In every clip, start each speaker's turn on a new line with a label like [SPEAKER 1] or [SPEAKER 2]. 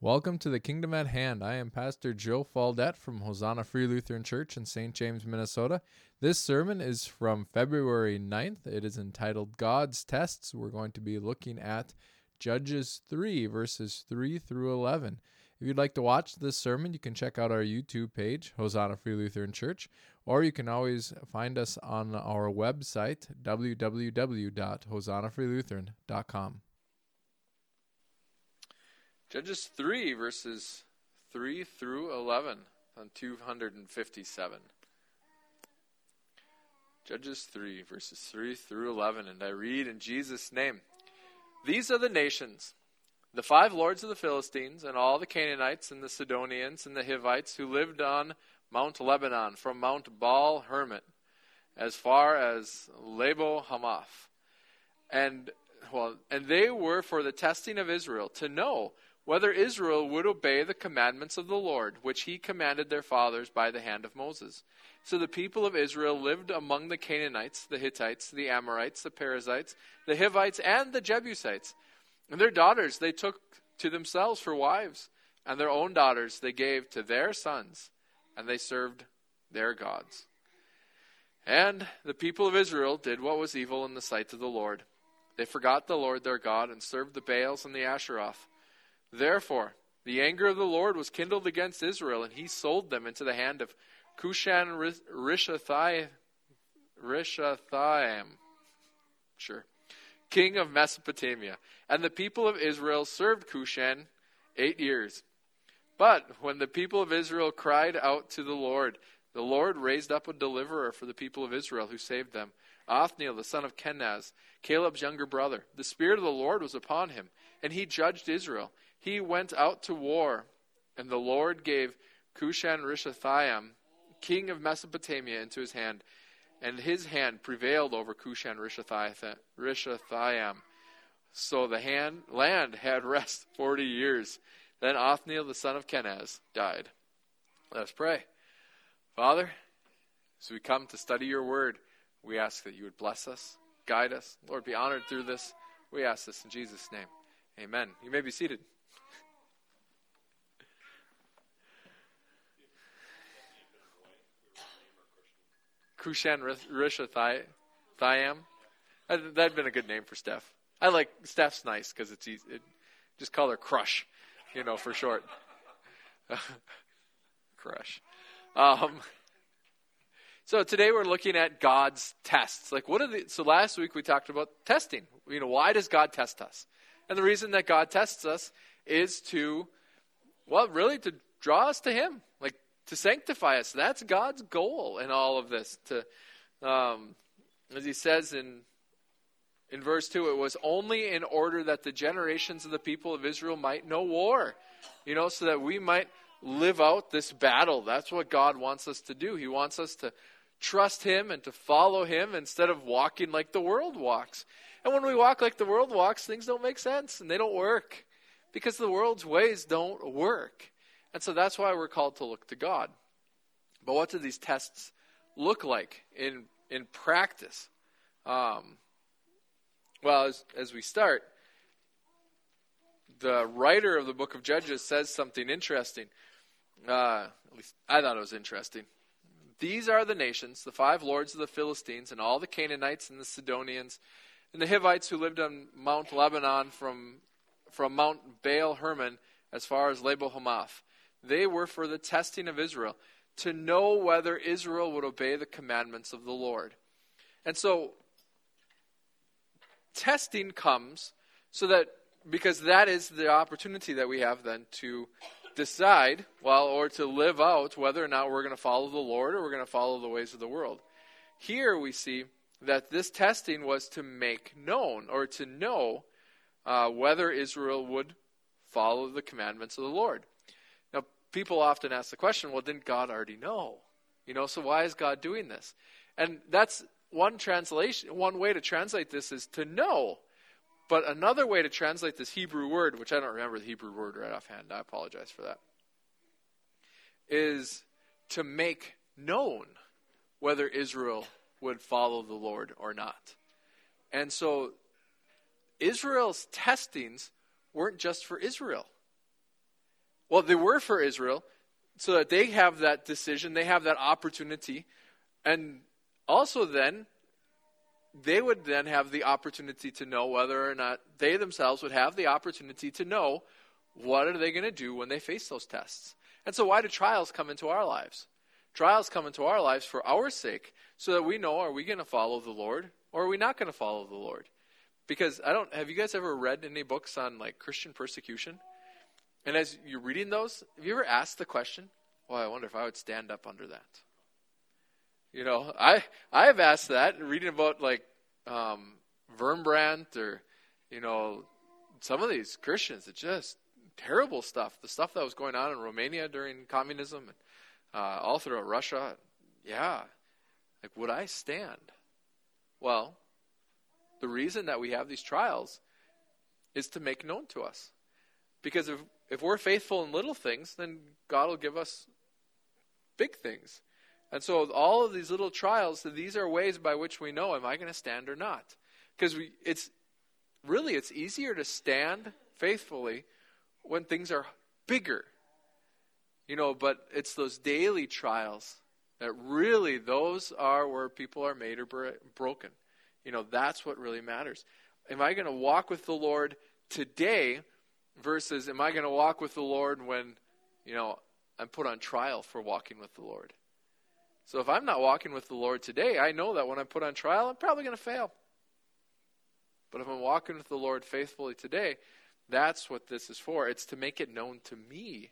[SPEAKER 1] Welcome to the Kingdom at Hand. I am Pastor Joe Faldet from Hosanna Free Lutheran Church in St. James, Minnesota. This sermon is from February 9th. It is entitled God's Tests. We're going to be looking at Judges 3, verses 3 through 11. If you'd like to watch this sermon, you can check out our YouTube page, Hosanna Free Lutheran Church, or you can always find us on our website, www.hosannafreelutheran.com. Judges 3, verses 3 through 11 on 257. Judges 3, verses 3 through 11, and I read in Jesus' name These are the nations, the five lords of the Philistines, and all the Canaanites, and the Sidonians, and the Hivites who lived on Mount Lebanon, from Mount Baal Hermon as far as Lebo Hamath. And well, and they were for the testing of Israel to know whether Israel would obey the commandments of the Lord, which he commanded their fathers by the hand of Moses. So the people of Israel lived among the Canaanites, the Hittites, the Amorites, the Perizzites, the Hivites, and the Jebusites. And their daughters they took to themselves for wives, and their own daughters they gave to their sons, and they served their gods. And the people of Israel did what was evil in the sight of the Lord. They forgot the Lord their God and served the Baals and the Asheroth. Therefore, the anger of the Lord was kindled against Israel, and he sold them into the hand of Cushan Rishathaim, sure, king of Mesopotamia. And the people of Israel served Cushan eight years. But when the people of Israel cried out to the Lord, the Lord raised up a deliverer for the people of Israel who saved them. Othniel, the son of Kenaz, Caleb's younger brother. The Spirit of the Lord was upon him, and he judged Israel he went out to war, and the Lord gave Cushan Rishathaim, king of Mesopotamia, into his hand, and his hand prevailed over Cushan Rishathaim. So the hand, land had rest forty years. Then Othniel, the son of Kenaz, died. Let us pray. Father, as we come to study your word, we ask that you would bless us, guide us. Lord, be honored through this. We ask this in Jesus' name. Amen. You may be seated. Cushan Rishathaim. That'd have been a good name for Steph. I like Steph's nice because it's easy. It, just call her Crush, you know, for short. Crush. Um, so today we're looking at God's tests. Like, what are the? So last week we talked about testing. You know, why does God test us? And the reason that God tests us is to, well, really to draw us to Him. Like to sanctify us. That's God's goal in all of this. To, um, as he says in in verse two, it was only in order that the generations of the people of Israel might know war. You know, so that we might live out this battle. That's what God wants us to do. He wants us to trust Him and to follow Him instead of walking like the world walks. And when we walk like the world walks, things don't make sense and they don't work because the world's ways don't work. And so that's why we're called to look to God. But what do these tests look like in, in practice? Um, well, as, as we start, the writer of the book of Judges says something interesting. Uh, at least I thought it was interesting. These are the nations, the five lords of the Philistines, and all the Canaanites and the Sidonians, and the Hivites who lived on Mount Lebanon from, from Mount Baal Hermon as far as Lebo Hamath. They were for the testing of Israel, to know whether Israel would obey the commandments of the Lord. And so, testing comes so that, because that is the opportunity that we have then to decide, well, or to live out whether or not we're going to follow the Lord or we're going to follow the ways of the world. Here we see that this testing was to make known or to know uh, whether Israel would follow the commandments of the Lord people often ask the question, well, didn't God already know? You know, so why is God doing this? And that's one translation, one way to translate this is to know. But another way to translate this Hebrew word, which I don't remember the Hebrew word right offhand, I apologize for that, is to make known whether Israel would follow the Lord or not. And so Israel's testings weren't just for Israel. Well, they were for Israel, so that they have that decision, they have that opportunity, and also then they would then have the opportunity to know whether or not they themselves would have the opportunity to know what are they going to do when they face those tests. And so why do trials come into our lives? Trials come into our lives for our sake so that we know are we going to follow the Lord or are we not going to follow the Lord? Because I don't have you guys ever read any books on like Christian persecution? And as you're reading those, have you ever asked the question, well, I wonder if I would stand up under that? You know, I I have asked that reading about like um, Wurmbrand or you know some of these Christians. It's just terrible stuff. The stuff that was going on in Romania during communism and uh, all throughout Russia. Yeah, like would I stand? Well, the reason that we have these trials is to make known to us, because if if we're faithful in little things, then God will give us big things. And so all of these little trials, these are ways by which we know am I going to stand or not? Because it's really it's easier to stand faithfully when things are bigger. You know, but it's those daily trials that really those are where people are made or broken. You know, that's what really matters. Am I going to walk with the Lord today versus am I going to walk with the Lord when, you know, I'm put on trial for walking with the Lord? So if I'm not walking with the Lord today, I know that when I'm put on trial, I'm probably going to fail. But if I'm walking with the Lord faithfully today, that's what this is for. It's to make it known to me,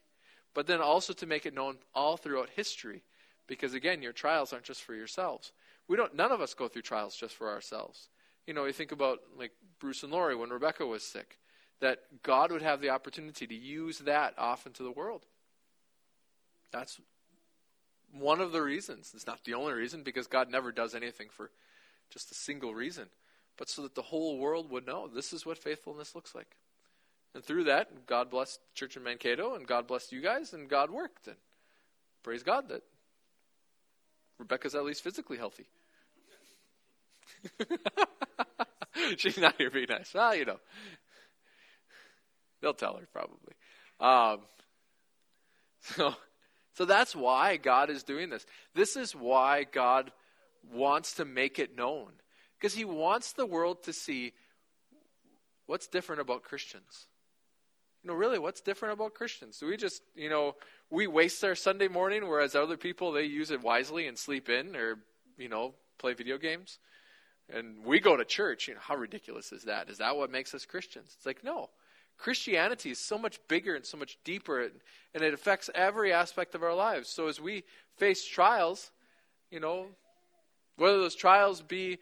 [SPEAKER 1] but then also to make it known all throughout history. Because again, your trials aren't just for yourselves. We don't none of us go through trials just for ourselves. You know, you think about like Bruce and Lori when Rebecca was sick that God would have the opportunity to use that off into the world. That's one of the reasons. It's not the only reason because God never does anything for just a single reason, but so that the whole world would know this is what faithfulness looks like. And through that, God blessed the Church in Mankato, and God blessed you guys, and God worked. And praise God that Rebecca's at least physically healthy. She's not here being nice. Well, you know, They'll tell her probably. Um, so, so that's why God is doing this. This is why God wants to make it known. Because he wants the world to see what's different about Christians. You know, really, what's different about Christians? Do we just, you know, we waste our Sunday morning, whereas other people, they use it wisely and sleep in or, you know, play video games? And we go to church. You know, how ridiculous is that? Is that what makes us Christians? It's like, no. Christianity is so much bigger and so much deeper, and it affects every aspect of our lives. So as we face trials, you know, whether those trials be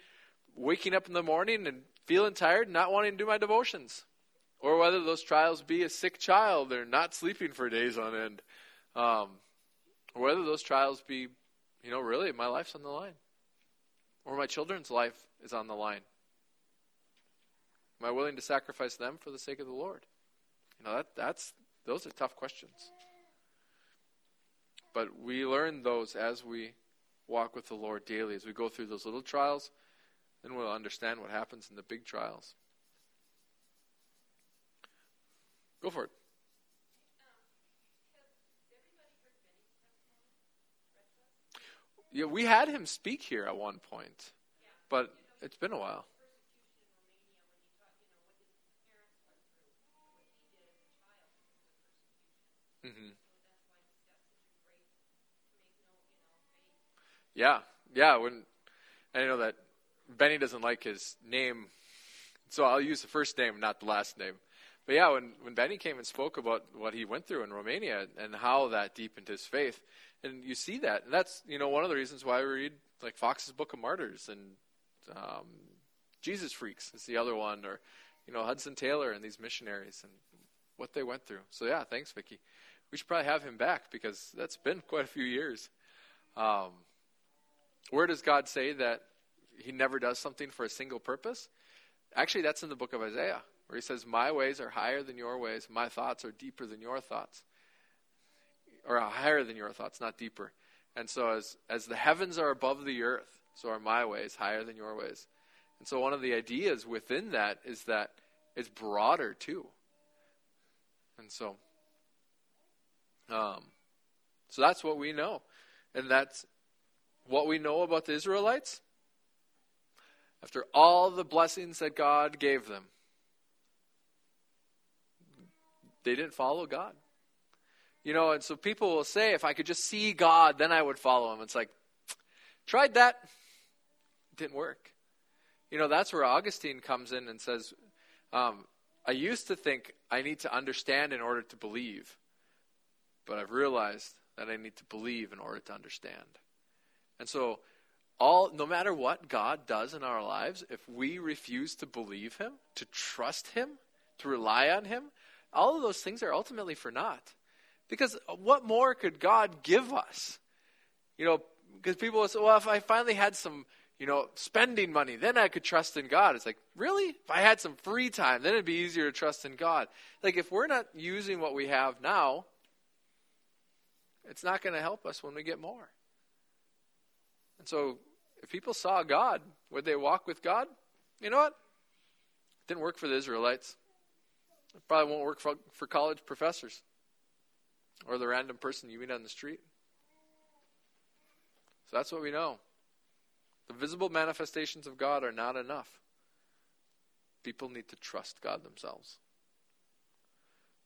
[SPEAKER 1] waking up in the morning and feeling tired, and not wanting to do my devotions, or whether those trials be a sick child or not sleeping for days on end, um, or whether those trials be, you know, really my life's on the line, or my children's life is on the line. Am I willing to sacrifice them for the sake of the Lord? You know, that, that's those are tough questions. But we learn those as we walk with the Lord daily, as we go through those little trials, then we'll understand what happens in the big trials. Go for it. Yeah, we had him speak here at one point, but it's been a while. Yeah, yeah. When I know that Benny doesn't like his name, so I'll use the first name, not the last name. But yeah, when when Benny came and spoke about what he went through in Romania and how that deepened his faith, and you see that, and that's you know one of the reasons why we read like Fox's Book of Martyrs and um, Jesus Freaks is the other one, or you know Hudson Taylor and these missionaries and what they went through. So yeah, thanks, Vicky we should probably have him back because that's been quite a few years. Um, where does God say that He never does something for a single purpose? Actually, that's in the book of Isaiah, where He says, My ways are higher than your ways, my thoughts are deeper than your thoughts. Or higher than your thoughts, not deeper. And so, as, as the heavens are above the earth, so are my ways higher than your ways. And so, one of the ideas within that is that it's broader too. And so, Um, so that's what we know. And that's what we know about the Israelites. After all the blessings that God gave them, they didn't follow God. You know, and so people will say, if I could just see God, then I would follow him. It's like, tried that, didn't work. You know, that's where Augustine comes in and says, um, I used to think I need to understand in order to believe, but I've realized that I need to believe in order to understand. And so, all no matter what God does in our lives, if we refuse to believe Him, to trust Him, to rely on Him, all of those things are ultimately for naught. Because what more could God give us? You know, because people will say, well, if I finally had some, you know, spending money, then I could trust in God. It's like, really? If I had some free time, then it'd be easier to trust in God. Like, if we're not using what we have now, it's not going to help us when we get more. And so, if people saw God, would they walk with God? You know what? It didn't work for the Israelites. It probably won't work for, for college professors or the random person you meet on the street. So that's what we know. The visible manifestations of God are not enough. People need to trust God themselves.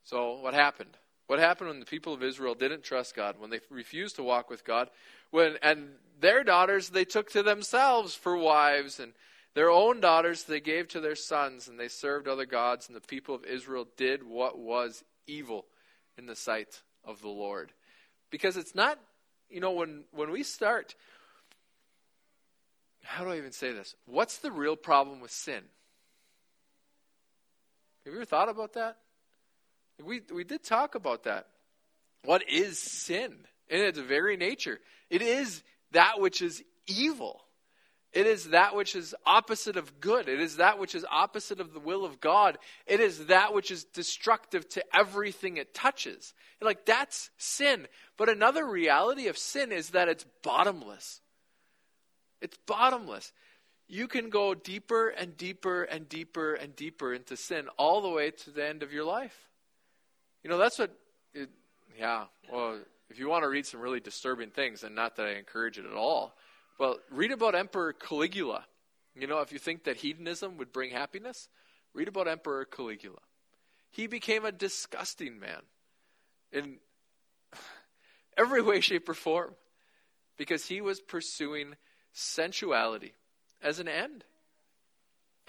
[SPEAKER 1] So, what happened? What happened when the people of Israel didn't trust God, when they refused to walk with God, when and their daughters they took to themselves for wives and their own daughters they gave to their sons and they served other gods and the people of Israel did what was evil in the sight of the Lord. Because it's not, you know, when, when we start, how do I even say this? What's the real problem with sin? Have you ever thought about that? We, we did talk about that. What is sin? In its very nature, it is that which is evil. It is that which is opposite of good. It is that which is opposite of the will of God. It is that which is destructive to everything it touches. Like, that's sin. But another reality of sin is that it's bottomless. It's bottomless. You can go deeper and deeper and deeper and deeper into sin all the way to the end of your life. You know, that's what, it, yeah, well, if you want to read some really disturbing things, and not that I encourage it at all well, read about Emperor Caligula. You know, if you think that hedonism would bring happiness, read about Emperor Caligula. He became a disgusting man in every way, shape, or form because he was pursuing sensuality as an end.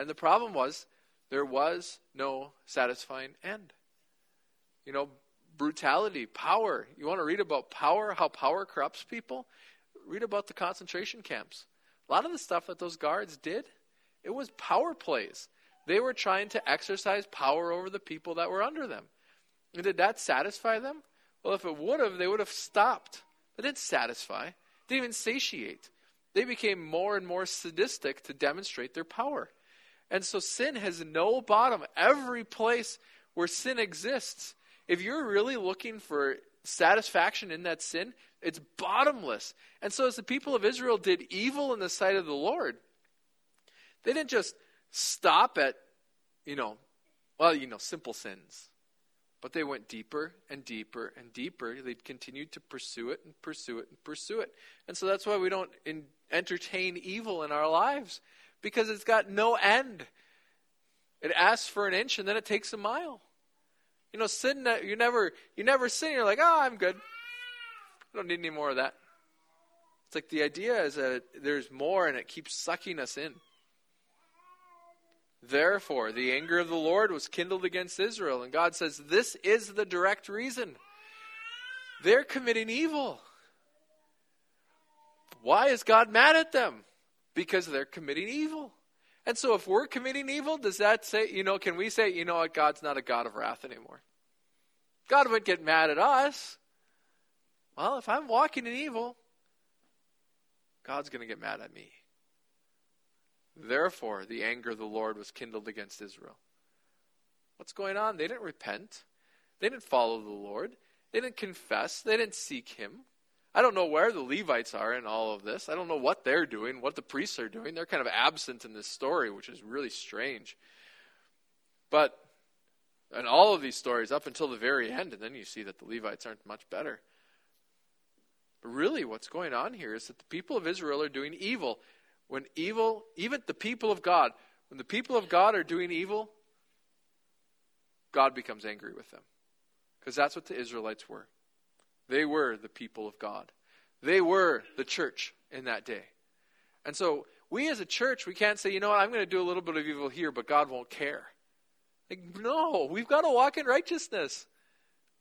[SPEAKER 1] And the problem was there was no satisfying end. You know, brutality, power. You want to read about power, how power corrupts people? read about the concentration camps. A lot of the stuff that those guards did, it was power plays. They were trying to exercise power over the people that were under them. And did that satisfy them? Well, if it would have, they would have stopped. It didn't satisfy. Didn't even satiate. They became more and more sadistic to demonstrate their power. And so sin has no bottom. Every place where sin exists, if you're really looking for satisfaction in that sin, it's bottomless. And so, as the people of Israel did evil in the sight of the Lord, they didn't just stop at, you know, well, you know, simple sins. But they went deeper and deeper and deeper. They continued to pursue it and pursue it and pursue it. And so that's why we don't in, entertain evil in our lives because it's got no end. It asks for an inch and then it takes a mile. You know, sin. You never, you never sin. You're like, oh, I'm good. I don't need any more of that. It's like the idea is that there's more and it keeps sucking us in. Therefore, the anger of the Lord was kindled against Israel. And God says, This is the direct reason. They're committing evil. Why is God mad at them? Because they're committing evil. And so, if we're committing evil, does that say, you know, can we say, you know what, God's not a God of wrath anymore? God wouldn't get mad at us. Well, if I'm walking in evil, God's going to get mad at me. Therefore, the anger of the Lord was kindled against Israel. What's going on? They didn't repent. They didn't follow the Lord. They didn't confess. They didn't seek Him. I don't know where the Levites are in all of this. I don't know what they're doing, what the priests are doing. They're kind of absent in this story, which is really strange. But And all of these stories up until the very end, and then you see that the Levites aren't much better. But really, what's going on here is that the people of Israel are doing evil. When evil, even the people of God, when the people of God are doing evil, God becomes angry with them. Because that's what the Israelites were. They were the people of God. They were the church in that day. And so we as a church, we can't say, you know what, I'm going to do a little bit of evil here, but God won't care. Like, no, we've got to walk in righteousness.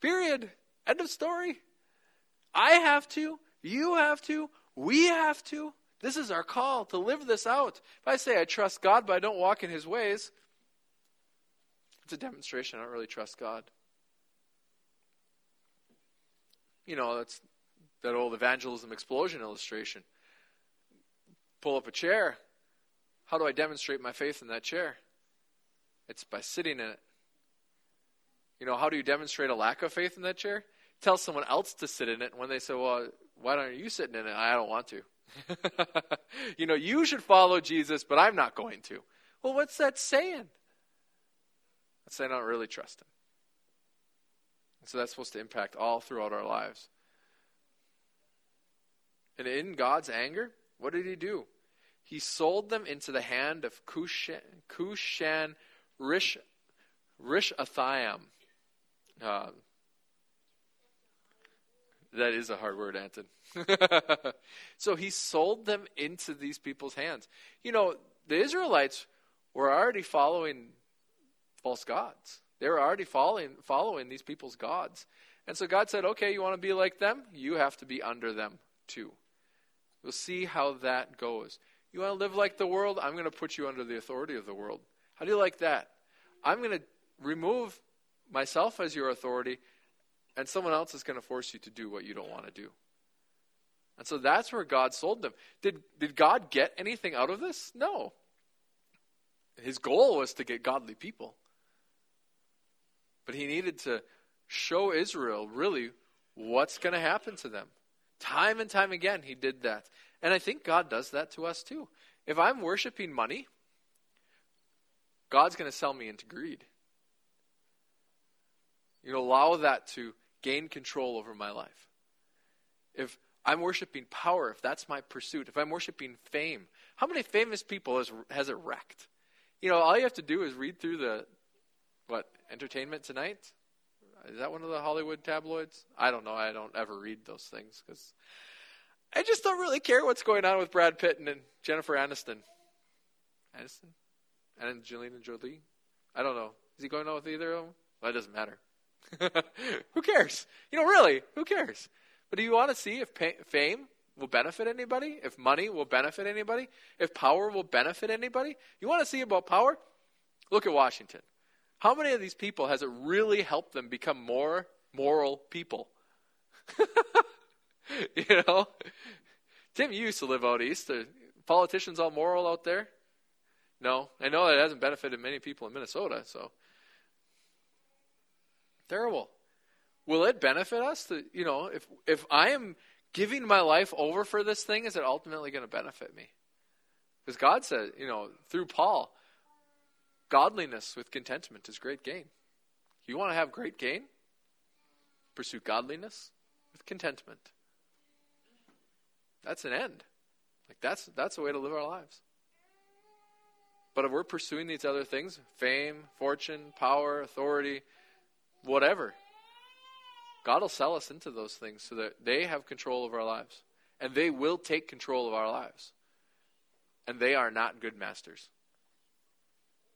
[SPEAKER 1] Period. End of story. I have to. You have to. We have to. This is our call to live this out. If I say I trust God, but I don't walk in his ways, it's a demonstration I don't really trust God. You know, that's that old evangelism explosion illustration. Pull up a chair. How do I demonstrate my faith in that chair? It's by sitting in it. You know, how do you demonstrate a lack of faith in that chair? Tell someone else to sit in it. When they say, well, why don't you sitting in it? I don't want to. you know, you should follow Jesus, but I'm not going to. Well, what's that saying? That's saying I don't really trust him. So that's supposed to impact all throughout our lives. And in God's anger, what did he do? He sold them into the hand of Cushan, Cushan Rish, Rishathaim. Uh, that is a hard word, Anton. so he sold them into these people's hands. You know, the Israelites were already following false gods. They were already following following these people's gods. And so God said, "Okay, you want to be like them? You have to be under them too." We'll see how that goes. You want to live like the world? I'm going to put you under the authority of the world. How do you like that? I'm going to remove myself as your authority, and someone else is going to force you to do what you don't want to do. And so that's where God sold them. Did, did God get anything out of this? No. His goal was to get godly people. But he needed to show Israel really what's going to happen to them. Time and time again, he did that. And I think God does that to us too. If I'm worshiping money, God's going to sell me into greed. You know, allow that to gain control over my life. If I'm worshiping power, if that's my pursuit, if I'm worshiping fame, how many famous people has, has it wrecked? You know, all you have to do is read through the, what, Entertainment Tonight? Is that one of the Hollywood tabloids? I don't know. I don't ever read those things because I just don't really care what's going on with Brad Pitt and Jennifer Aniston. Aniston? And Angelina Jolie? I don't know. Is he going on with either of them? Well, it doesn't matter. who cares? You know, really, who cares? But do you want to see if pay, fame will benefit anybody? If money will benefit anybody? If power will benefit anybody? You want to see about power? Look at Washington. How many of these people has it really helped them become more moral people? you know? Tim, you used to live out east. Are politicians all moral out there? No. I know it hasn't benefited many people in Minnesota, so. Terrible. Will it benefit us to, you know, if if I am giving my life over for this thing, is it ultimately going to benefit me? Because God said, you know, through Paul, godliness with contentment is great gain. You want to have great gain? Pursue godliness with contentment. That's an end. Like that's that's the way to live our lives. But if we're pursuing these other things, fame, fortune, power, authority, whatever, God will sell us into those things so that they have control of our lives. And they will take control of our lives. And they are not good masters.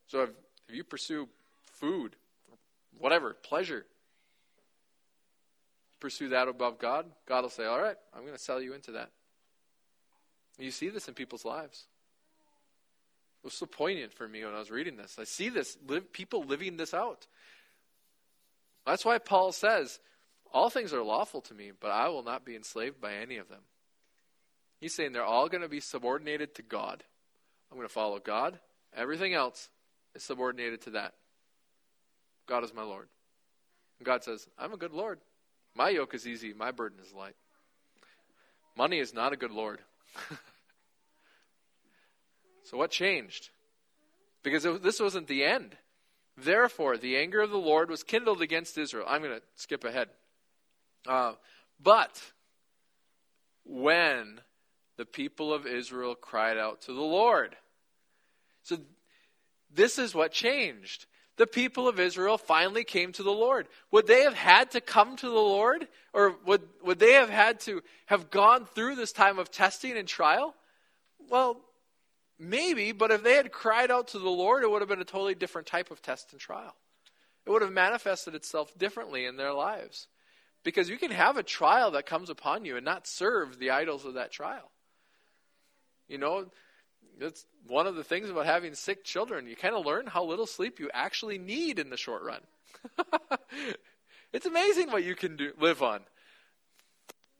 [SPEAKER 1] So if, if you pursue food, whatever, pleasure, pursue that above God, God will say, All right, I'm going to sell you into that. You see this in people's lives. It was so poignant for me when I was reading this. I see this, live, people living this out. That's why Paul says, all things are lawful to me, but I will not be enslaved by any of them. He's saying they're all going to be subordinated to God. I'm going to follow God. Everything else is subordinated to that. God is my Lord. And God says, I'm a good Lord. My yoke is easy, my burden is light. Money is not a good Lord. so, what changed? Because it, this wasn't the end. Therefore, the anger of the Lord was kindled against Israel. I'm going to skip ahead. Uh, but when the people of Israel cried out to the Lord. So this is what changed. The people of Israel finally came to the Lord. Would they have had to come to the Lord? Or would, would they have had to have gone through this time of testing and trial? Well, maybe, but if they had cried out to the Lord, it would have been a totally different type of test and trial. It would have manifested itself differently in their lives. Because you can have a trial that comes upon you and not serve the idols of that trial. You know, that's one of the things about having sick children. You kind of learn how little sleep you actually need in the short run. it's amazing what you can do, live on.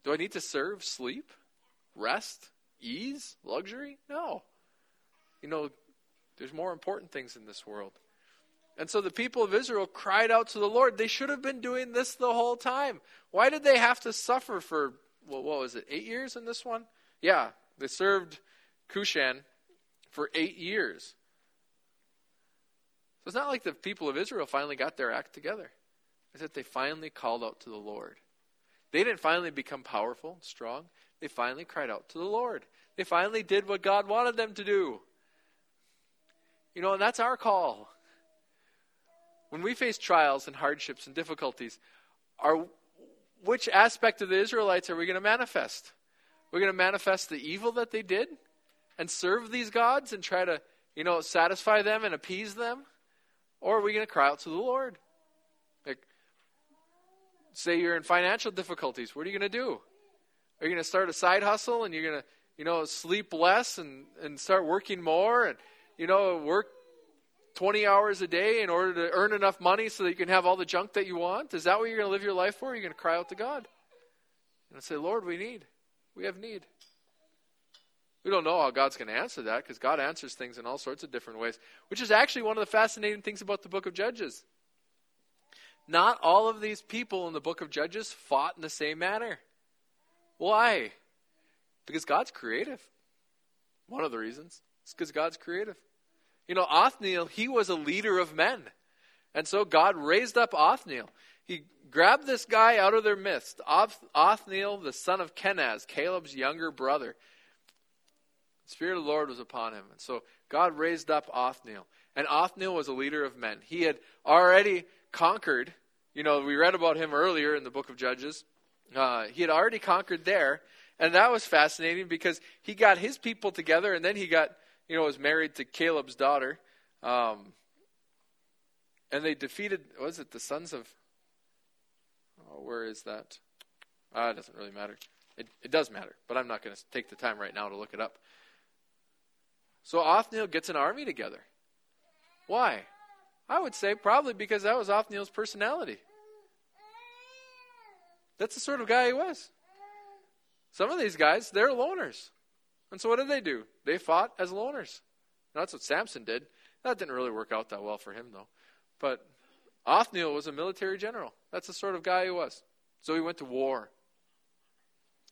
[SPEAKER 1] Do I need to serve sleep, rest, ease, luxury? No. You know, there's more important things in this world. And so the people of Israel cried out to the Lord. They should have been doing this the whole time. Why did they have to suffer for, what was it, eight years in this one? Yeah, they served Cushan for eight years. So it's not like the people of Israel finally got their act together. It's that they finally called out to the Lord. They didn't finally become powerful and strong. They finally cried out to the Lord. They finally did what God wanted them to do. You know, and that's our call. When we face trials and hardships and difficulties, are which aspect of the Israelites are we going to manifest? We're going to manifest the evil that they did and serve these gods and try to, you know, satisfy them and appease them? Or are we going to cry out to the Lord? Like, say you're in financial difficulties, what are you going to do? Are you going to start a side hustle and you're going to, you know, sleep less and, and start working more and, you know, work 20 hours a day in order to earn enough money so that you can have all the junk that you want? Is that what you're going to live your life for? You're going to cry out to God and say, Lord, we need. We have need. We don't know how God's going to answer that because God answers things in all sorts of different ways, which is actually one of the fascinating things about the book of Judges. Not all of these people in the book of Judges fought in the same manner. Why? Because God's creative. One of the reasons is because God's creative. You know, Othniel, he was a leader of men. And so God raised up Othniel. He grabbed this guy out of their midst, Othniel, the son of Kenaz, Caleb's younger brother. The Spirit of the Lord was upon him. And so God raised up Othniel. And Othniel was a leader of men. He had already conquered. You know, we read about him earlier in the book of Judges. Uh, he had already conquered there. And that was fascinating because he got his people together and then he got, you know, was married to Caleb's daughter. Um, and they defeated, was it the sons of, oh, where is that? Uh, it doesn't really matter. It, it does matter, but I'm not going to take the time right now to look it up. So Othniel gets an army together. Why? I would say probably because that was Othniel's personality. That's the sort of guy he was. Some of these guys, they're loners. And so what did they do? They fought as loners. that's what Samson did. That didn't really work out that well for him, though. But Othniel was a military general. That's the sort of guy he was. So he went to war.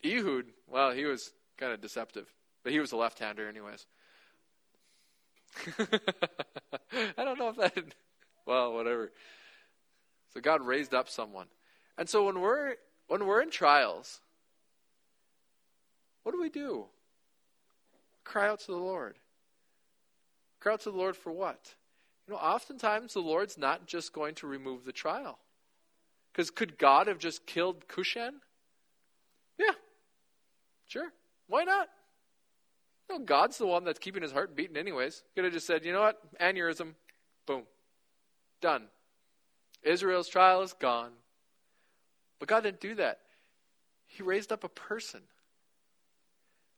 [SPEAKER 1] Ehud, well, he was kind of deceptive, but he was a left hander, anyways. I don't know if that. Well, whatever. So God raised up someone, and so when we're when we're in trials, what do we do? Cry out to the Lord. Cry out to the Lord for what? You know, oftentimes the Lord's not just going to remove the trial. Because could God have just killed Cushan? Yeah, sure. Why not? No, God's the one that's keeping his heart beating, anyways. Could have just said, you know what? Aneurysm. Boom. Done. Israel's trial is gone. But God didn't do that. He raised up a person.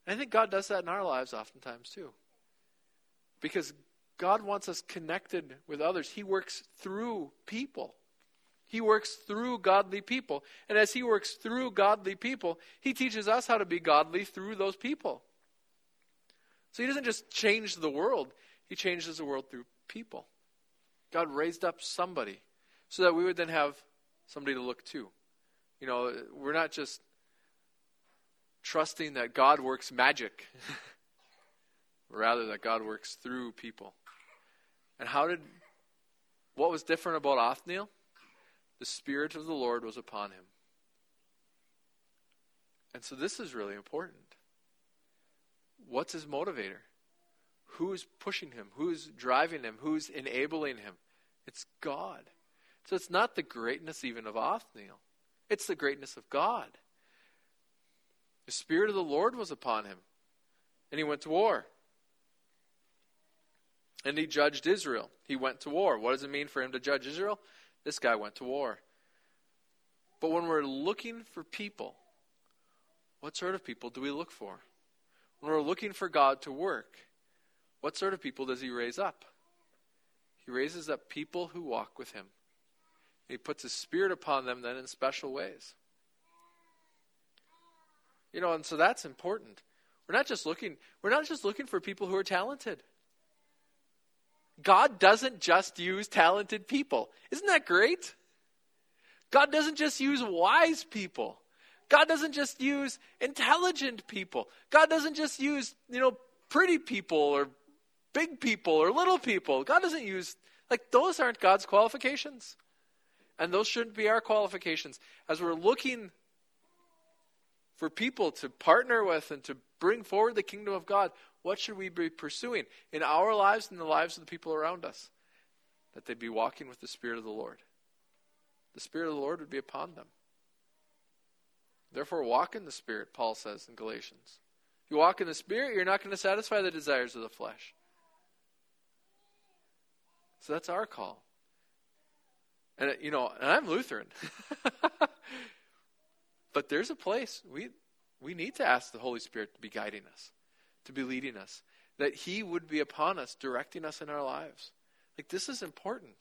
[SPEAKER 1] And I think God does that in our lives oftentimes too. Because God wants us connected with others. He works through people. He works through godly people. And as He works through godly people, He teaches us how to be godly through those people. So he doesn't just change the world, he changes the world through people. God raised up somebody so that we would then have somebody to look to. You know, we're not just trusting that God works magic, rather, that God works through people. And how did What was different about Othniel? The Spirit of the Lord was upon him. And so this is really important. What's his motivator? Who's pushing him? Who's driving him? Who's enabling him? It's God. So it's not the greatness even of Othniel, it's the greatness of God. The Spirit of the Lord was upon him, and he went to war. And he judged Israel. He went to war. What does it mean for him to judge Israel? This guy went to war. But when we're looking for people, what sort of people do we look for? When we're looking for God to work, what sort of people does he raise up? He raises up people who walk with him. He puts his spirit upon them then in special ways. You know, and so that's important. We're not just looking we're not just looking for people who are talented. God doesn't just use talented people. Isn't that great? God doesn't just use wise people. God doesn't just use intelligent people. God doesn't just use, you know, pretty people or big people or little people. God doesn't use, like, those aren't God's qualifications. And those shouldn't be our qualifications. As we're looking for people to partner with and to bring forward the kingdom of God, what should we be pursuing in our lives and the lives of the people around us? That they be walking with the Spirit of the Lord. The Spirit of the Lord would be upon them. Therefore, walk in the Spirit, Paul says in Galatians. If you walk in the Spirit, you're not going to satisfy the desires of the flesh. So that's our call. And, you know, and I'm Lutheran. but there's a place we, we need to ask the Holy Spirit to be guiding us, to be leading us, that He would be upon us, directing us in our lives. Like, this is important.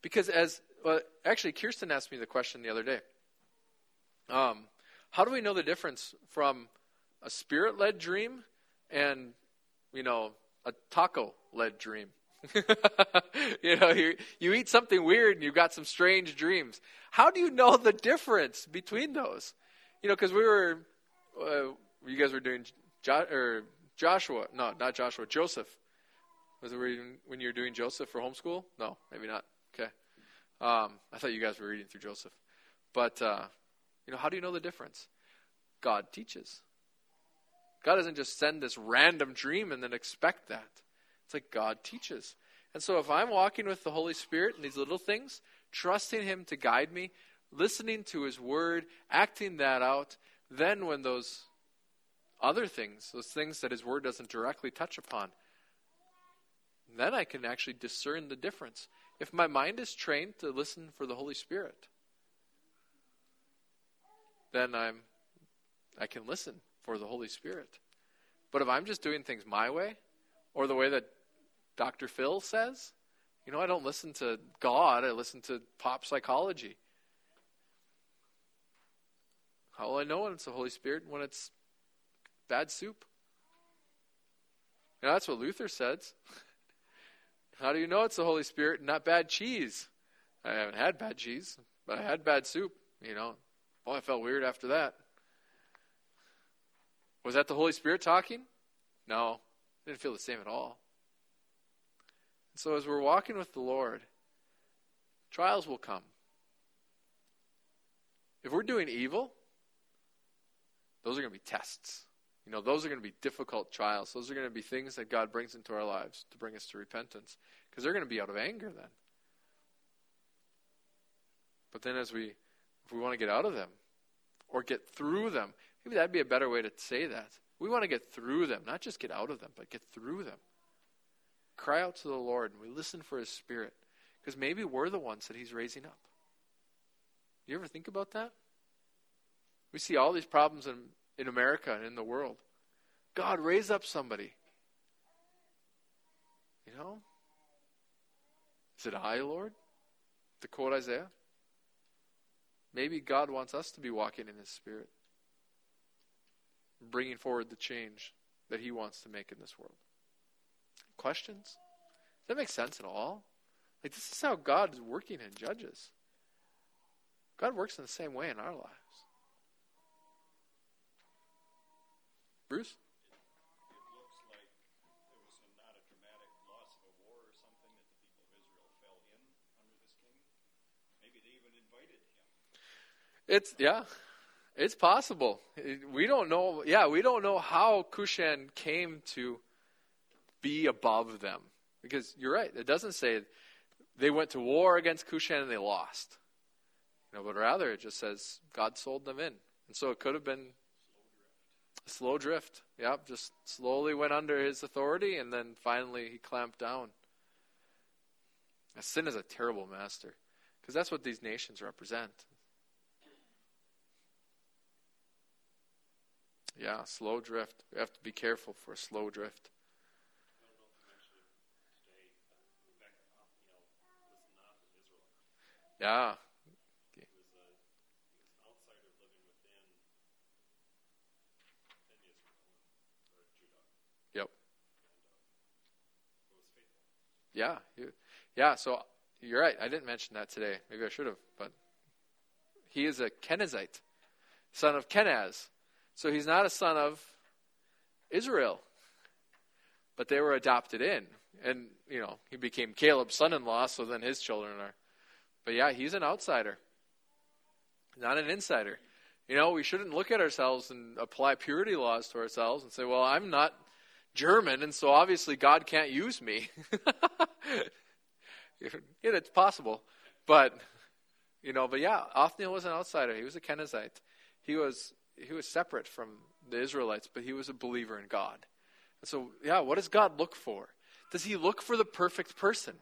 [SPEAKER 1] Because as, well, actually, Kirsten asked me the question the other day. Um, how do we know the difference from a spirit led dream and, you know, a taco led dream? you know, you, you eat something weird and you've got some strange dreams. How do you know the difference between those? You know, because we were, uh, you guys were doing jo- or Joshua, no, not Joshua, Joseph. Was it when you were doing Joseph for homeschool? No, maybe not. Okay. Um, I thought you guys were reading through Joseph. But uh, you know, how do you know the difference? God teaches. God doesn't just send this random dream and then expect that. It's like God teaches. And so if I'm walking with the Holy Spirit in these little things, trusting Him to guide me, listening to His word, acting that out, then when those other things, those things that His word doesn't directly touch upon, then I can actually discern the difference. If my mind is trained to listen for the Holy Spirit, then I'm I can listen for the Holy Spirit. But if I'm just doing things my way or the way that Dr. Phil says, you know, I don't listen to God, I listen to pop psychology. How will I know when it's the Holy Spirit? When it's bad soup. You know, that's what Luther says. How do you know it's the Holy Spirit and not bad cheese? I haven't had bad cheese, but I had bad soup, you know. Oh, I felt weird after that. Was that the Holy Spirit talking? No, I didn't feel the same at all. And So as we're walking with the Lord, trials will come. If we're doing evil, those are going to be tests. You know, those are going to be difficult trials. Those are going to be things that God brings into our lives to bring us to repentance because they're going to be out of anger then. But then as we we want to get out of them or get through them. Maybe that'd be a better way to say that. We want to get through them, not just get out of them, but get through them. Cry out to the Lord and we listen for His Spirit because maybe we're the ones that He's raising up. You ever think about that? We see all these problems in, in America and in the world. God, raise up somebody. You know? Is it I, Lord? To quote Isaiah? Maybe God wants us to be walking in His Spirit, bringing forward the change that He wants to make in this world. Questions? Does that make sense at all? Like, this is how God is working in Judges. God works in the same way in our lives. Bruce?
[SPEAKER 2] It looks like it was not a dramatic loss of a war or something that the people of Israel fell in
[SPEAKER 1] It's yeah, it's possible. We don't know. Yeah, we don't know how Cushan came to be above them because you're right. It doesn't say they went to war against Cushan and they lost. You know, but rather it just says God sold them in, and so it could have been a slow drift. Yep, just slowly went under his authority, and then finally he clamped down. Sin is a terrible master, because that's what these nations represent. Yeah, slow drift. We have to be careful for slow drift. Yeah. Yep. Yeah. Yeah, so you're right. I didn't mention that today. Maybe I should have, but he is a Kenizzite, son of Kenaz. So he's not a son of Israel. But they were adopted in. And, you know, he became Caleb's son in law, so then his children are. But yeah, he's an outsider, not an insider. You know, we shouldn't look at ourselves and apply purity laws to ourselves and say, well, I'm not German, and so obviously God can't use me. yeah, it's possible. But, you know, but yeah, Othniel was an outsider. He was a Kenizzite. He was he was separate from the Israelites, but he was a believer in God. And so, yeah, what does God look for? Does he look for the perfect person?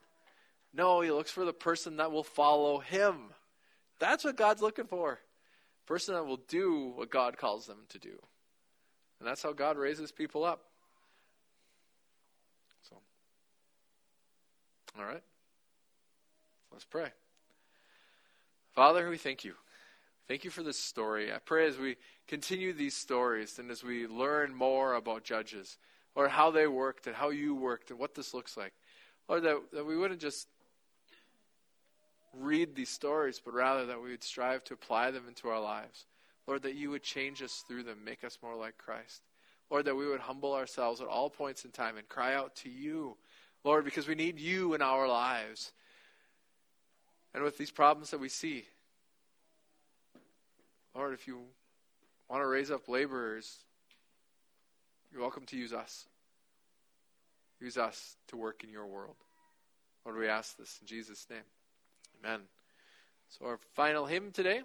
[SPEAKER 1] No, he looks for the person that will follow him. That's what God's looking for. Person that will do what God calls them to do. And that's how God raises people up. So, all right. Let's pray. Father, we thank you. Thank you for this story. I pray as we continue these stories and as we learn more about judges, or how they worked and how you worked and what this looks like, Lord, that, that we wouldn't just read these stories, but rather that we would strive to apply them into our lives. Lord, that you would change us through them, make us more like Christ. Lord, that we would humble ourselves at all points in time and cry out to you, Lord, because we need you in our lives. And with these problems that we see, Lord, if you want to raise up laborers, you're welcome to use us. Use us to work in your world. Lord, we ask this in Jesus' name. Amen. So, our final hymn today